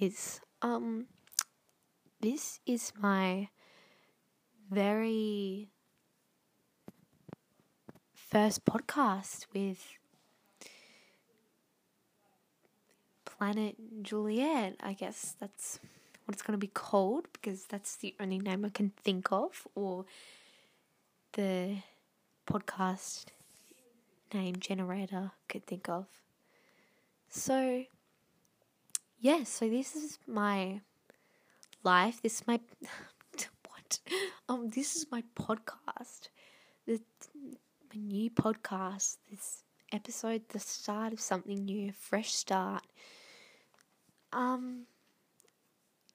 guys. Um, this is my very first podcast with Planet Juliet. I guess that's what it's going to be called because that's the only name I can think of, or the podcast name generator could think of. So, yeah, so this is my life. This is my what? Um, this is my podcast. The my new podcast. This episode, the start of something new, fresh start. Um.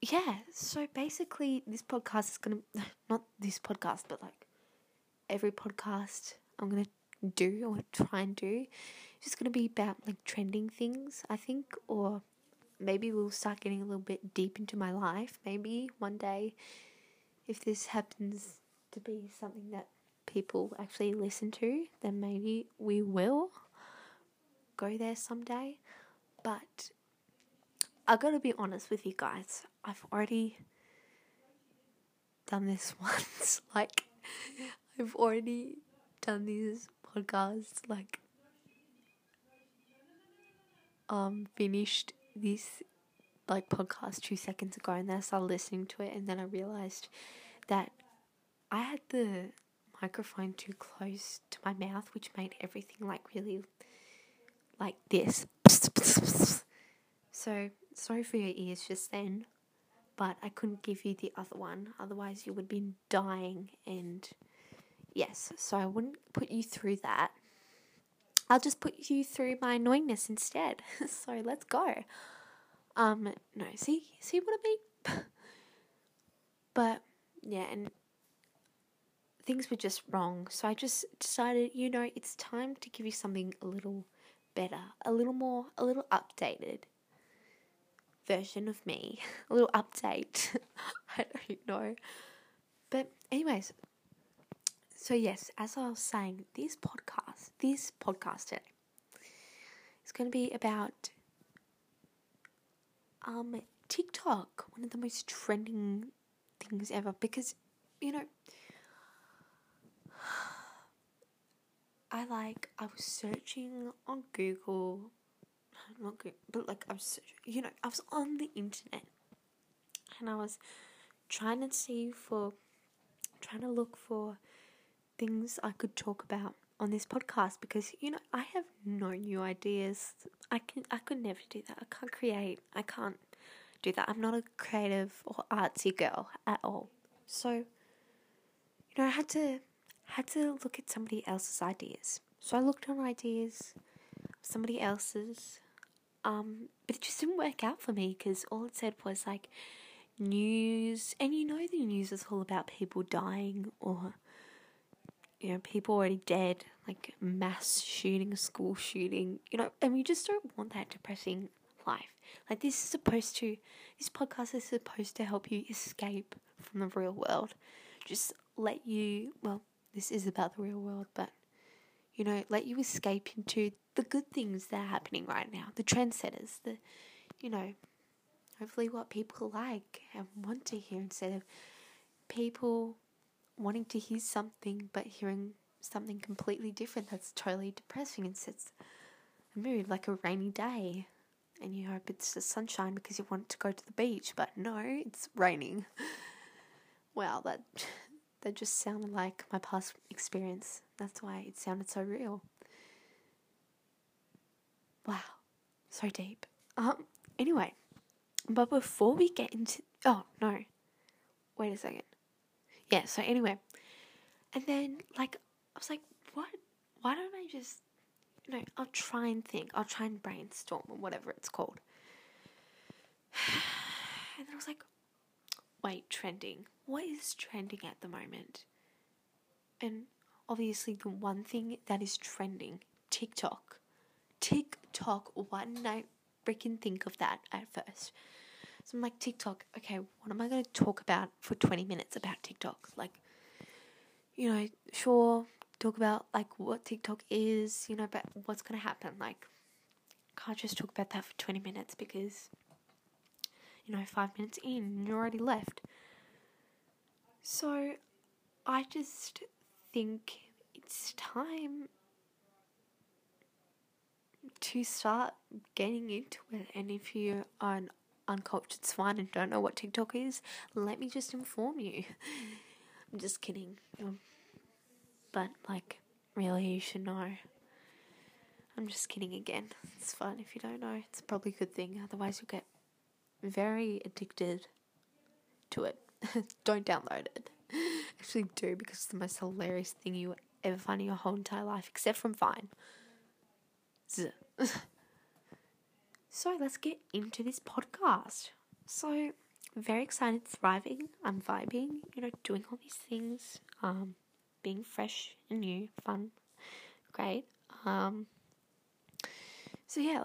Yeah, so basically, this podcast is gonna not this podcast, but like every podcast I'm gonna do or try and do it's just gonna be about like trending things, I think, or maybe we'll start getting a little bit deep into my life. Maybe one day, if this happens to be something that people actually listen to, then maybe we will go there someday. But I gotta be honest with you guys, I've already done this once. like, I've already done these podcasts, like, um, finished this like podcast two seconds ago and then I started listening to it and then I realized that I had the microphone too close to my mouth which made everything like really like this. So sorry for your ears just then, but I couldn't give you the other one, otherwise you would be dying and yes, so I wouldn't put you through that. I'll just put you through my annoyingness instead. so let's go. Um, no, see, see what I mean? but yeah, and things were just wrong. So I just decided, you know, it's time to give you something a little better, a little more, a little updated version of me, a little update. I don't know. But, anyways, so yes, as I was saying, this podcast, this podcast today, is going to be about um TikTok, one of the most trending things ever. Because you know, I like I was searching on Google, not Google, but like I was, you know, I was on the internet, and I was trying to see for, trying to look for things I could talk about on this podcast because you know I have no new ideas. I can I could never do that. I can't create. I can't do that. I'm not a creative or artsy girl at all. So you know I had to had to look at somebody else's ideas. So I looked on ideas somebody else's um but it just didn't work out for me because all it said was like news and you know the news is all about people dying or you know, people already dead, like mass shooting, school shooting, you know, and we just don't want that depressing life. Like this is supposed to, this podcast is supposed to help you escape from the real world. Just let you, well, this is about the real world, but you know, let you escape into the good things that are happening right now, the trendsetters, the, you know, hopefully what people like and want to hear instead of people wanting to hear something but hearing something completely different that's totally depressing and sets a mood like a rainy day. And you hope it's the sunshine because you want to go to the beach but no it's raining. Wow that that just sounded like my past experience. That's why it sounded so real. Wow so deep. Um anyway but before we get into oh no. Wait a second yeah, so anyway. And then, like, I was like, what? Why don't I just, you know, I'll try and think. I'll try and brainstorm or whatever it's called. And then I was like, wait, trending. What is trending at the moment? And obviously, the one thing that is trending TikTok. TikTok. Why didn't I freaking think of that at first? So I'm like, TikTok, okay, what am I going to talk about for 20 minutes about TikTok? Like, you know, sure, talk about like what TikTok is, you know, but what's going to happen? Like, can't just talk about that for 20 minutes because you know, five minutes in you're already left. So I just think it's time to start getting into it. And if you are an uncultured swine and don't know what TikTok is, let me just inform you. I'm just kidding. Um, but, like, really, you should know. I'm just kidding again. It's fine if you don't know. It's probably a good thing. Otherwise, you'll get very addicted to it. don't download it. Actually, do because it's the most hilarious thing you ever find in your whole entire life, except from Vine. So let's get into this podcast. So very excited, thriving. I'm vibing. You know, doing all these things. Um, being fresh and new, fun, great. Um. So yeah,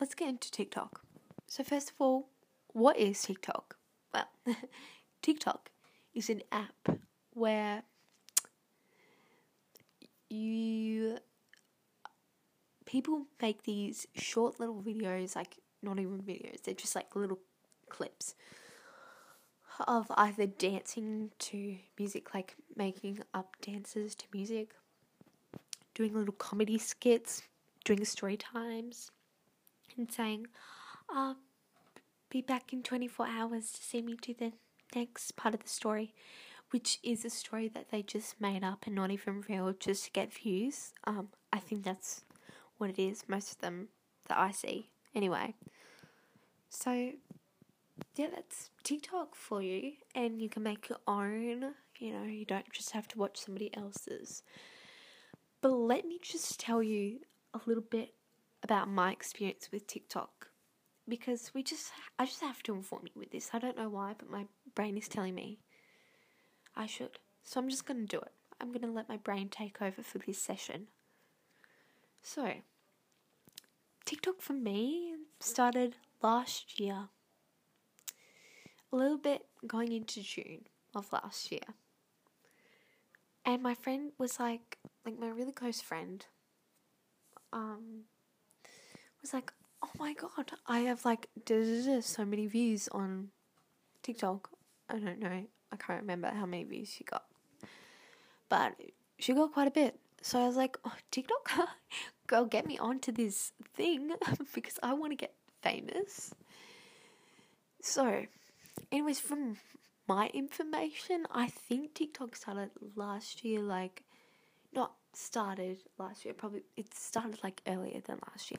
let's get into TikTok. So first of all, what is TikTok? Well, TikTok is an app where you people make these short little videos, like not even videos, they're just like little clips of either dancing to music, like making up dances to music, doing little comedy skits, doing story times, and saying, uh, be back in 24 hours to see me do the next part of the story, which is a story that they just made up and not even real just to get views. Um, I think that's what it is, most of them that I see. Anyway, so yeah, that's TikTok for you, and you can make your own. You know, you don't just have to watch somebody else's. But let me just tell you a little bit about my experience with TikTok because we just I just have to inform you with this. I don't know why, but my brain is telling me I should. So I'm just going to do it. I'm going to let my brain take over for this session. So, TikTok for me started last year. A little bit going into June of last year. And my friend was like, like my really close friend, um, was like, oh my god, I have like so many views on TikTok. I don't know, I can't remember how many views she got, but she got quite a bit. So I was like, oh, TikTok, girl, get me onto this thing because I want to get famous. So, anyways, from my information, I think TikTok started last year, like, not started last year, probably it started like earlier than last year.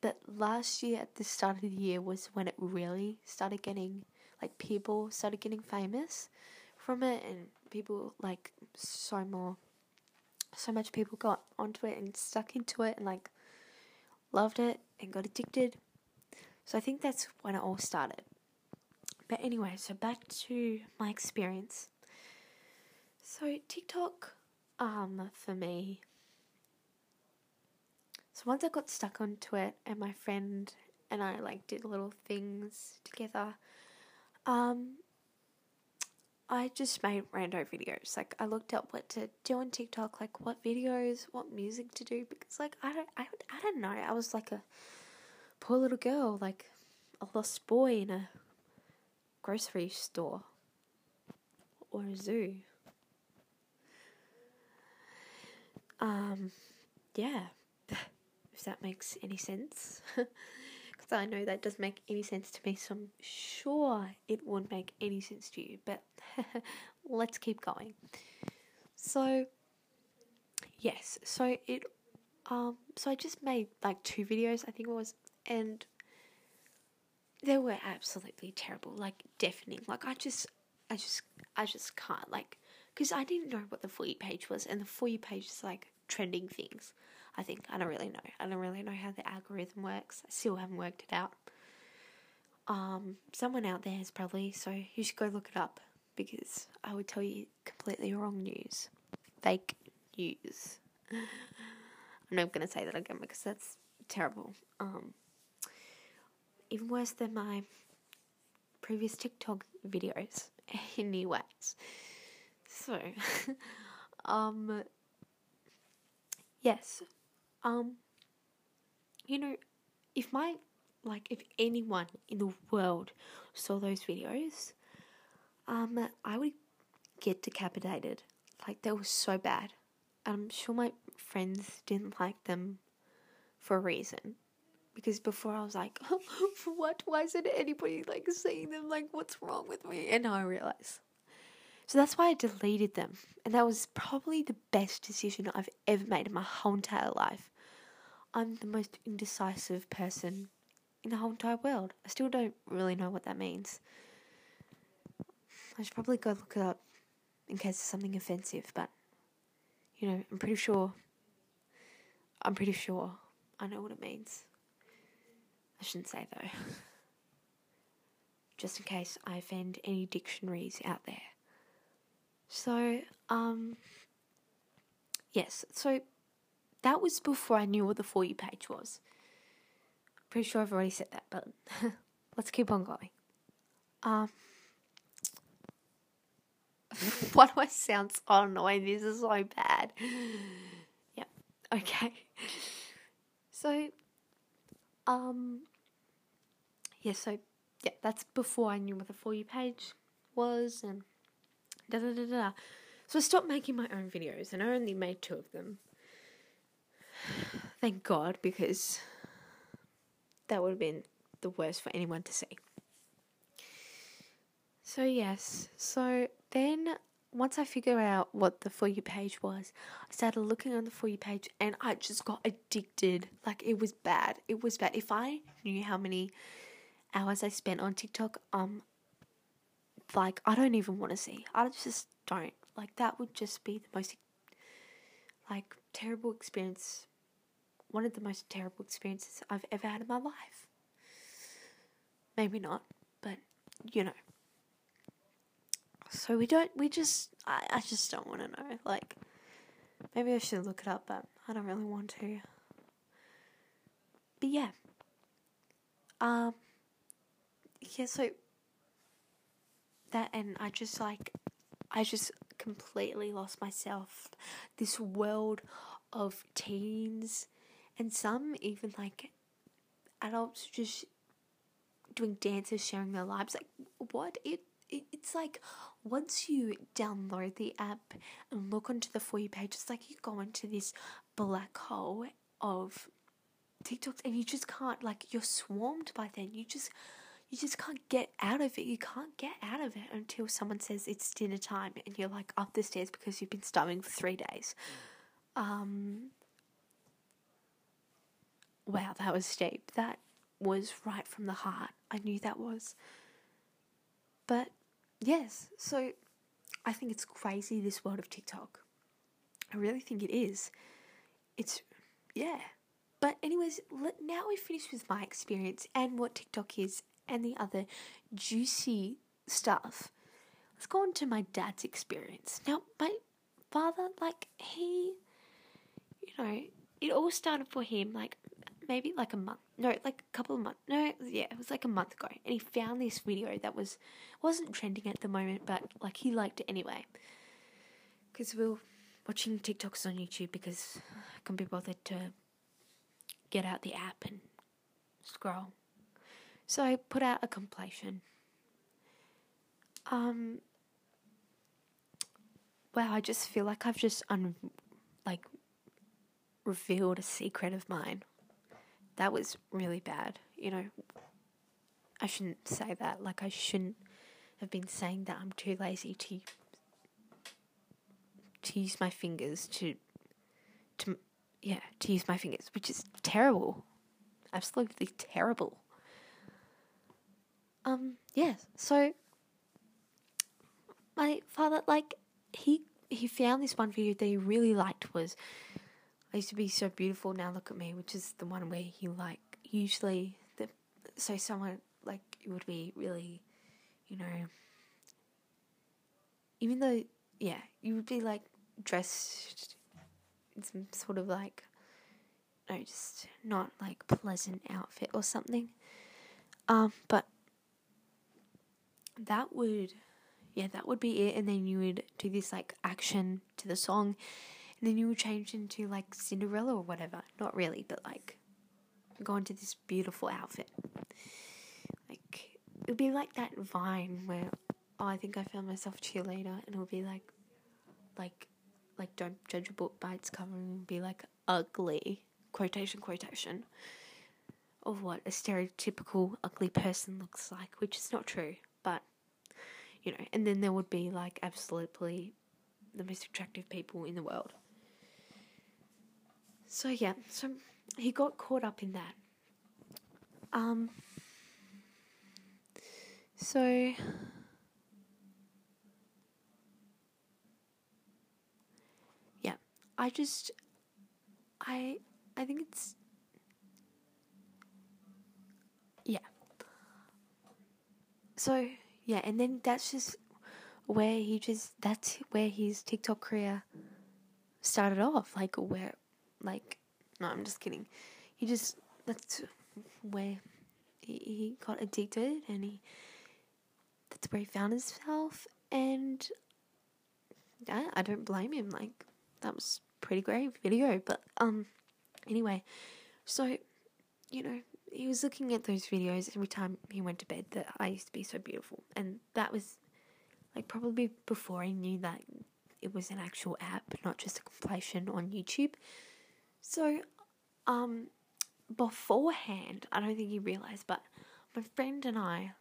But last year, at the start of the year, was when it really started getting, like, people started getting famous from it, and people, like, so more, so much people got onto it and stuck into it and, like, loved it and got addicted. So I think that's when it all started. But anyway, so back to my experience. So TikTok, um, for me, so once I got stuck onto it, and my friend and I like did little things together, um, I just made rando videos. Like I looked up what to do on TikTok, like what videos, what music to do, because like I don't, I, I don't know. I was like a poor little girl, like a lost boy in a grocery store or a zoo. Um, yeah if that makes any sense. I know that doesn't make any sense to me, so I'm sure it won't make any sense to you. But let's keep going. So, yes, so it, um, so I just made like two videos, I think it was, and they were absolutely terrible, like deafening. Like I just, I just, I just can't like, because I didn't know what the for you page was, and the for you page is like trending things. I think. I don't really know. I don't really know how the algorithm works. I still haven't worked it out. Um, someone out there is probably, so you should go look it up because I would tell you completely wrong news. Fake news. I'm not going to say that again because that's terrible. Um, even worse than my previous TikTok videos new. So, um, yes, um, you know, if my like if anyone in the world saw those videos, um, I would get decapitated. Like they were so bad. I'm sure my friends didn't like them for a reason. Because before I was like, what? Why isn't anybody like seeing them? Like, what's wrong with me? And now I realize. So that's why I deleted them. And that was probably the best decision I've ever made in my whole entire life. I'm the most indecisive person in the whole entire world. I still don't really know what that means. I should probably go look it up in case it's something offensive, but you know, I'm pretty sure. I'm pretty sure I know what it means. I shouldn't say though. Just in case I offend any dictionaries out there. So, um, yes, so that was before I knew what the For You page was. Pretty sure I've already said that, but let's keep on going. Um, why do I sound so annoying? This is so bad. yeah, okay. So, um, yeah, so, yeah, that's before I knew what the For You page was and da da da da. So I stopped making my own videos and I only made two of them. Thank God, because that would have been the worst for anyone to see. So, yes, so then once I figured out what the For You page was, I started looking on the For You page and I just got addicted. Like, it was bad. It was bad. If I knew how many hours I spent on TikTok, um, like, I don't even want to see. I just don't. Like, that would just be the most, like, terrible experience. One of the most terrible experiences I've ever had in my life. Maybe not, but, you know. So we don't, we just, I, I just don't want to know. Like, maybe I should look it up, but I don't really want to. But yeah. Um, yeah, so that, and I just like, I just completely lost myself. This world of teens, and some even like adults just doing dances, sharing their lives. Like, what? It, it it's like once you download the app and look onto the For You page, it's like you go into this black hole of TikToks and you just can't, like, you're swarmed by them. You just, you just can't get out of it. You can't get out of it until someone says it's dinner time and you're like up the stairs because you've been starving for three days. Um, wow, that was deep. That was right from the heart. I knew that was. But yes, so I think it's crazy this world of TikTok. I really think it is. It's, yeah. But, anyways, let, now we finish with my experience and what TikTok is and the other juicy stuff. Let's go on to my dad's experience. Now, my father, like, he, you know, it all started for him, like, maybe like a month, no, like a couple of months, no, yeah, it was like a month ago, and he found this video that was wasn't trending at the moment, but like he liked it anyway, because we're watching TikToks on YouTube because I can't be bothered to get out the app and scroll, so I put out a compilation. Um. Wow, I just feel like I've just un like revealed a secret of mine that was really bad. You know, I shouldn't say that. Like, I shouldn't have been saying that I'm too lazy to to use my fingers to to yeah to use my fingers, which is terrible, absolutely terrible. Um. Yeah. So my father, like, he he found this one video that he really liked was I used to be so beautiful. Now look at me, which is the one where he like usually the so someone like it would be really, you know, even though yeah, you would be like dressed in some sort of like no, just not like pleasant outfit or something. Um, but that would yeah, that would be it. And then you would do this like action to the song. And then you would change into like Cinderella or whatever. Not really, but like go into this beautiful outfit. Like it would be like that Vine where oh, I think I found myself cheerleader, and it would be like, like, like don't judge a book by its cover, and be like ugly quotation quotation of what a stereotypical ugly person looks like, which is not true, but you know, and then there would be like absolutely the most attractive people in the world. So yeah, so he got caught up in that. Um so yeah, I just I I think it's yeah. So yeah, and then that's just where he just that's where his TikTok career started off. Like where, like no, I'm just kidding. He just that's where he, he got addicted, and he that's where he found himself. And yeah, I don't blame him. Like that was pretty great video, but um, anyway, so you know he was looking at those videos every time he went to bed that I used to be so beautiful, and that was like probably before I knew that it was an actual app, not just a compilation on YouTube. So, um, beforehand, I don't think he realized, but my friend and I,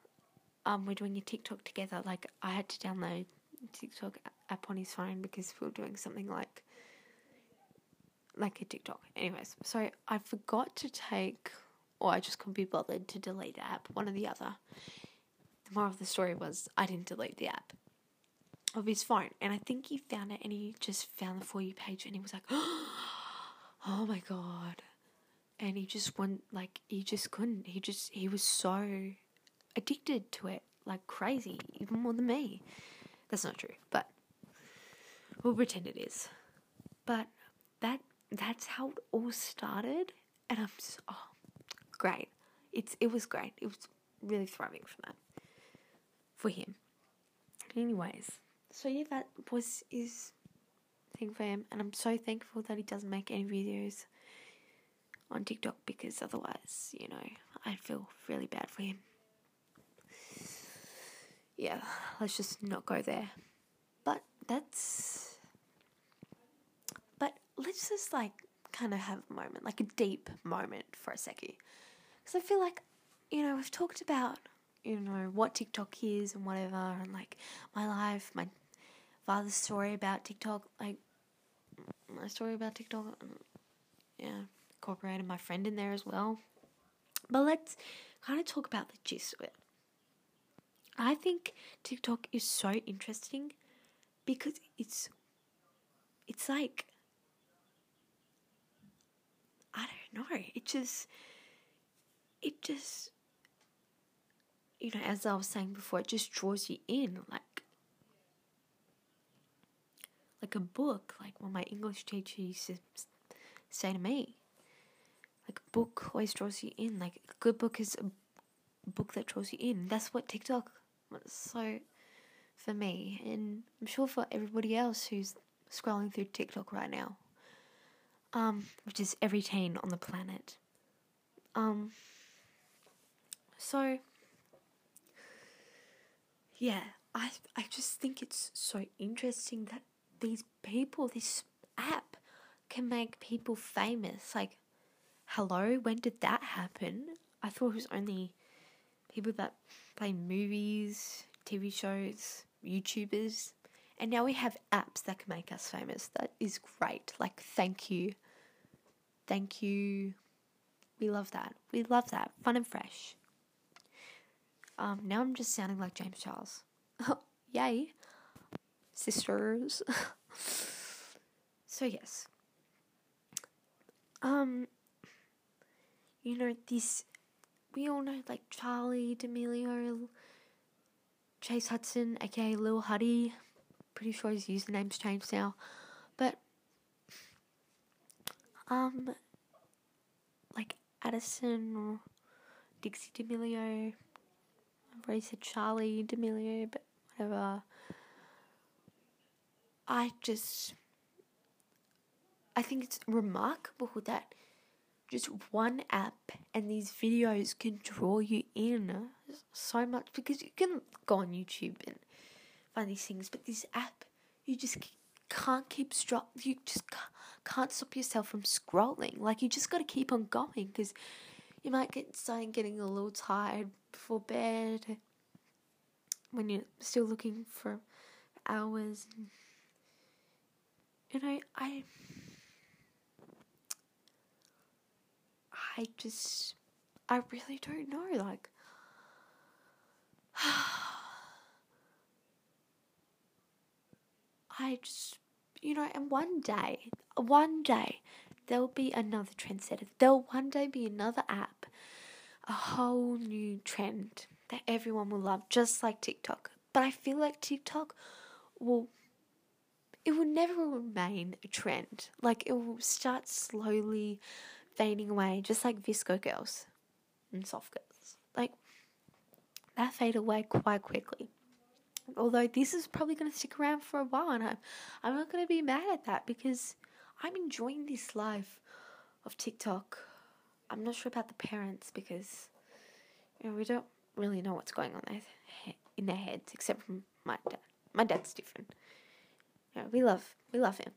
um, were doing a TikTok together. Like I had to download TikTok app on his phone because we were doing something like like a TikTok. Anyways, so I forgot to take, or I just couldn't be bothered to delete the app, one or the other. The moral of the story was I didn't delete the app of his phone, and I think he found it, and he just found the for you page, and he was like, "Oh my god!" And he just went like he just couldn't. He just he was so addicted to it, like crazy, even more than me. That's not true, but we'll pretend it is. But that that's how it all started, and I'm so, oh, great. It's it was great. It was really thriving for that, for him. Anyways, so yeah, that was his thing for him, and I'm so thankful that he doesn't make any videos on TikTok because otherwise, you know, I'd feel really bad for him. Yeah, let's just not go there. But that's But let's just like kind of have a moment, like a deep moment for a second. Because I feel like, you know, we've talked about, you know, what TikTok is and whatever, and like my life, my father's story about TikTok, like my story about TikTok, yeah, incorporated my friend in there as well. But let's kind of talk about the gist of it. I think TikTok is so interesting because it's it's like I don't know. It just, it just, you know, as I was saying before, it just draws you in like, like a book, like what my English teacher used to say to me. Like a book always draws you in. Like a good book is a book that draws you in. That's what TikTok was so for me, and I'm sure for everybody else who's scrolling through TikTok right now um, which is every teen on the planet. Um, so yeah, I I just think it's so interesting that these people, this app, can make people famous. Like, hello, when did that happen? I thought it was only people that play movies, TV shows, YouTubers. And now we have apps that can make us famous. That is great. Like, thank you. Thank you. We love that. We love that. Fun and fresh. Um, now I'm just sounding like James Charles. Yay. Sisters. so yes. Um you know, this we all know like Charli D'Amelio Chase Hudson, aka Lil Huddy pretty sure his username's changed now. But um like Addison or Dixie D'Amelio. Already said Charli D'Amelio, but whatever. I just I think it's remarkable that just one app and these videos can draw you in so much because you can go on YouTube and find these things, but this app you just can't keep stop. You just can't stop yourself from scrolling. Like you just got to keep on going because you might get start getting a little tired before bed when you're still looking for hours. You know, I I just, I really don't know. Like, I just, you know, and one day, one day, there'll be another trendsetter. There'll one day be another app, a whole new trend that everyone will love, just like TikTok. But I feel like TikTok will it will never remain a trend. Like it will start slowly fading away, just like VSCO girls and soft girls. Like, that fade away quite quickly. Although this is probably going to stick around for a while, and I'm, I'm not going to be mad at that because I'm enjoying this life of TikTok. I'm not sure about the parents because you know, we don't really know what's going on in their heads, except from my dad. My dad's different. Know, we love we love him.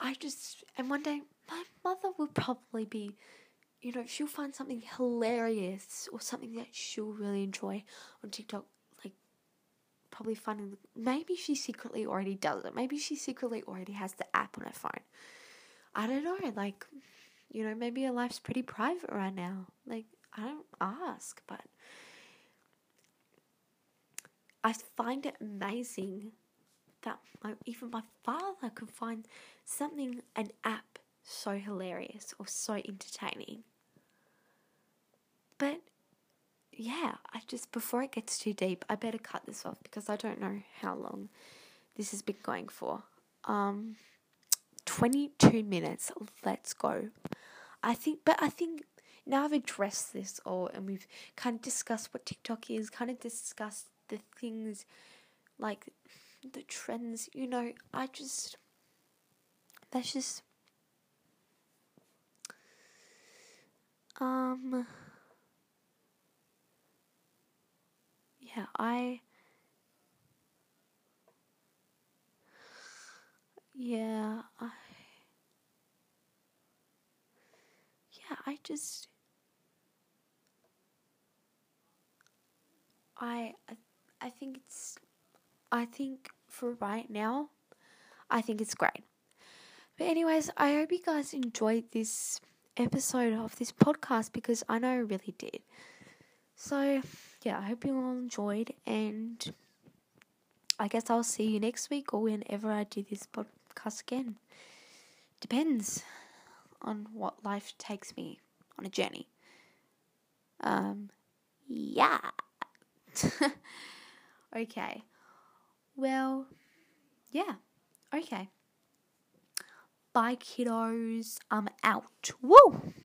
I just and one day my mother will probably be, you know, she'll find something hilarious or something that she'll really enjoy on TikTok, probably finding. Maybe she secretly already does it. Maybe she secretly already has the app on her phone. I don't know. Like, you know, maybe her life's pretty private right now. Like, I don't ask, but I find it amazing that my, even my father could find something, an app so hilarious or so entertaining. But yeah, I just before it gets too deep, I better cut this off because I don't know how long this has been going for. Um 22 minutes. Let's go. I think but I think now I've addressed this all and we've kind of discussed what TikTok is, kind of discussed the things like the trends, you know, I just that's just Um. Yeah, I. Yeah, I. Yeah, I just. I, I, I think it's. I think for right now, I think it's great. But, anyways, I hope you guys enjoyed this episode of this podcast because I know I really did. So, yeah, I hope you all enjoyed, and I guess I'll see you next week or whenever I do this podcast again. Depends on what life takes me on a journey. Um, yeah. okay. Well, yeah. Okay. Bye, kiddos. I'm out. Woo!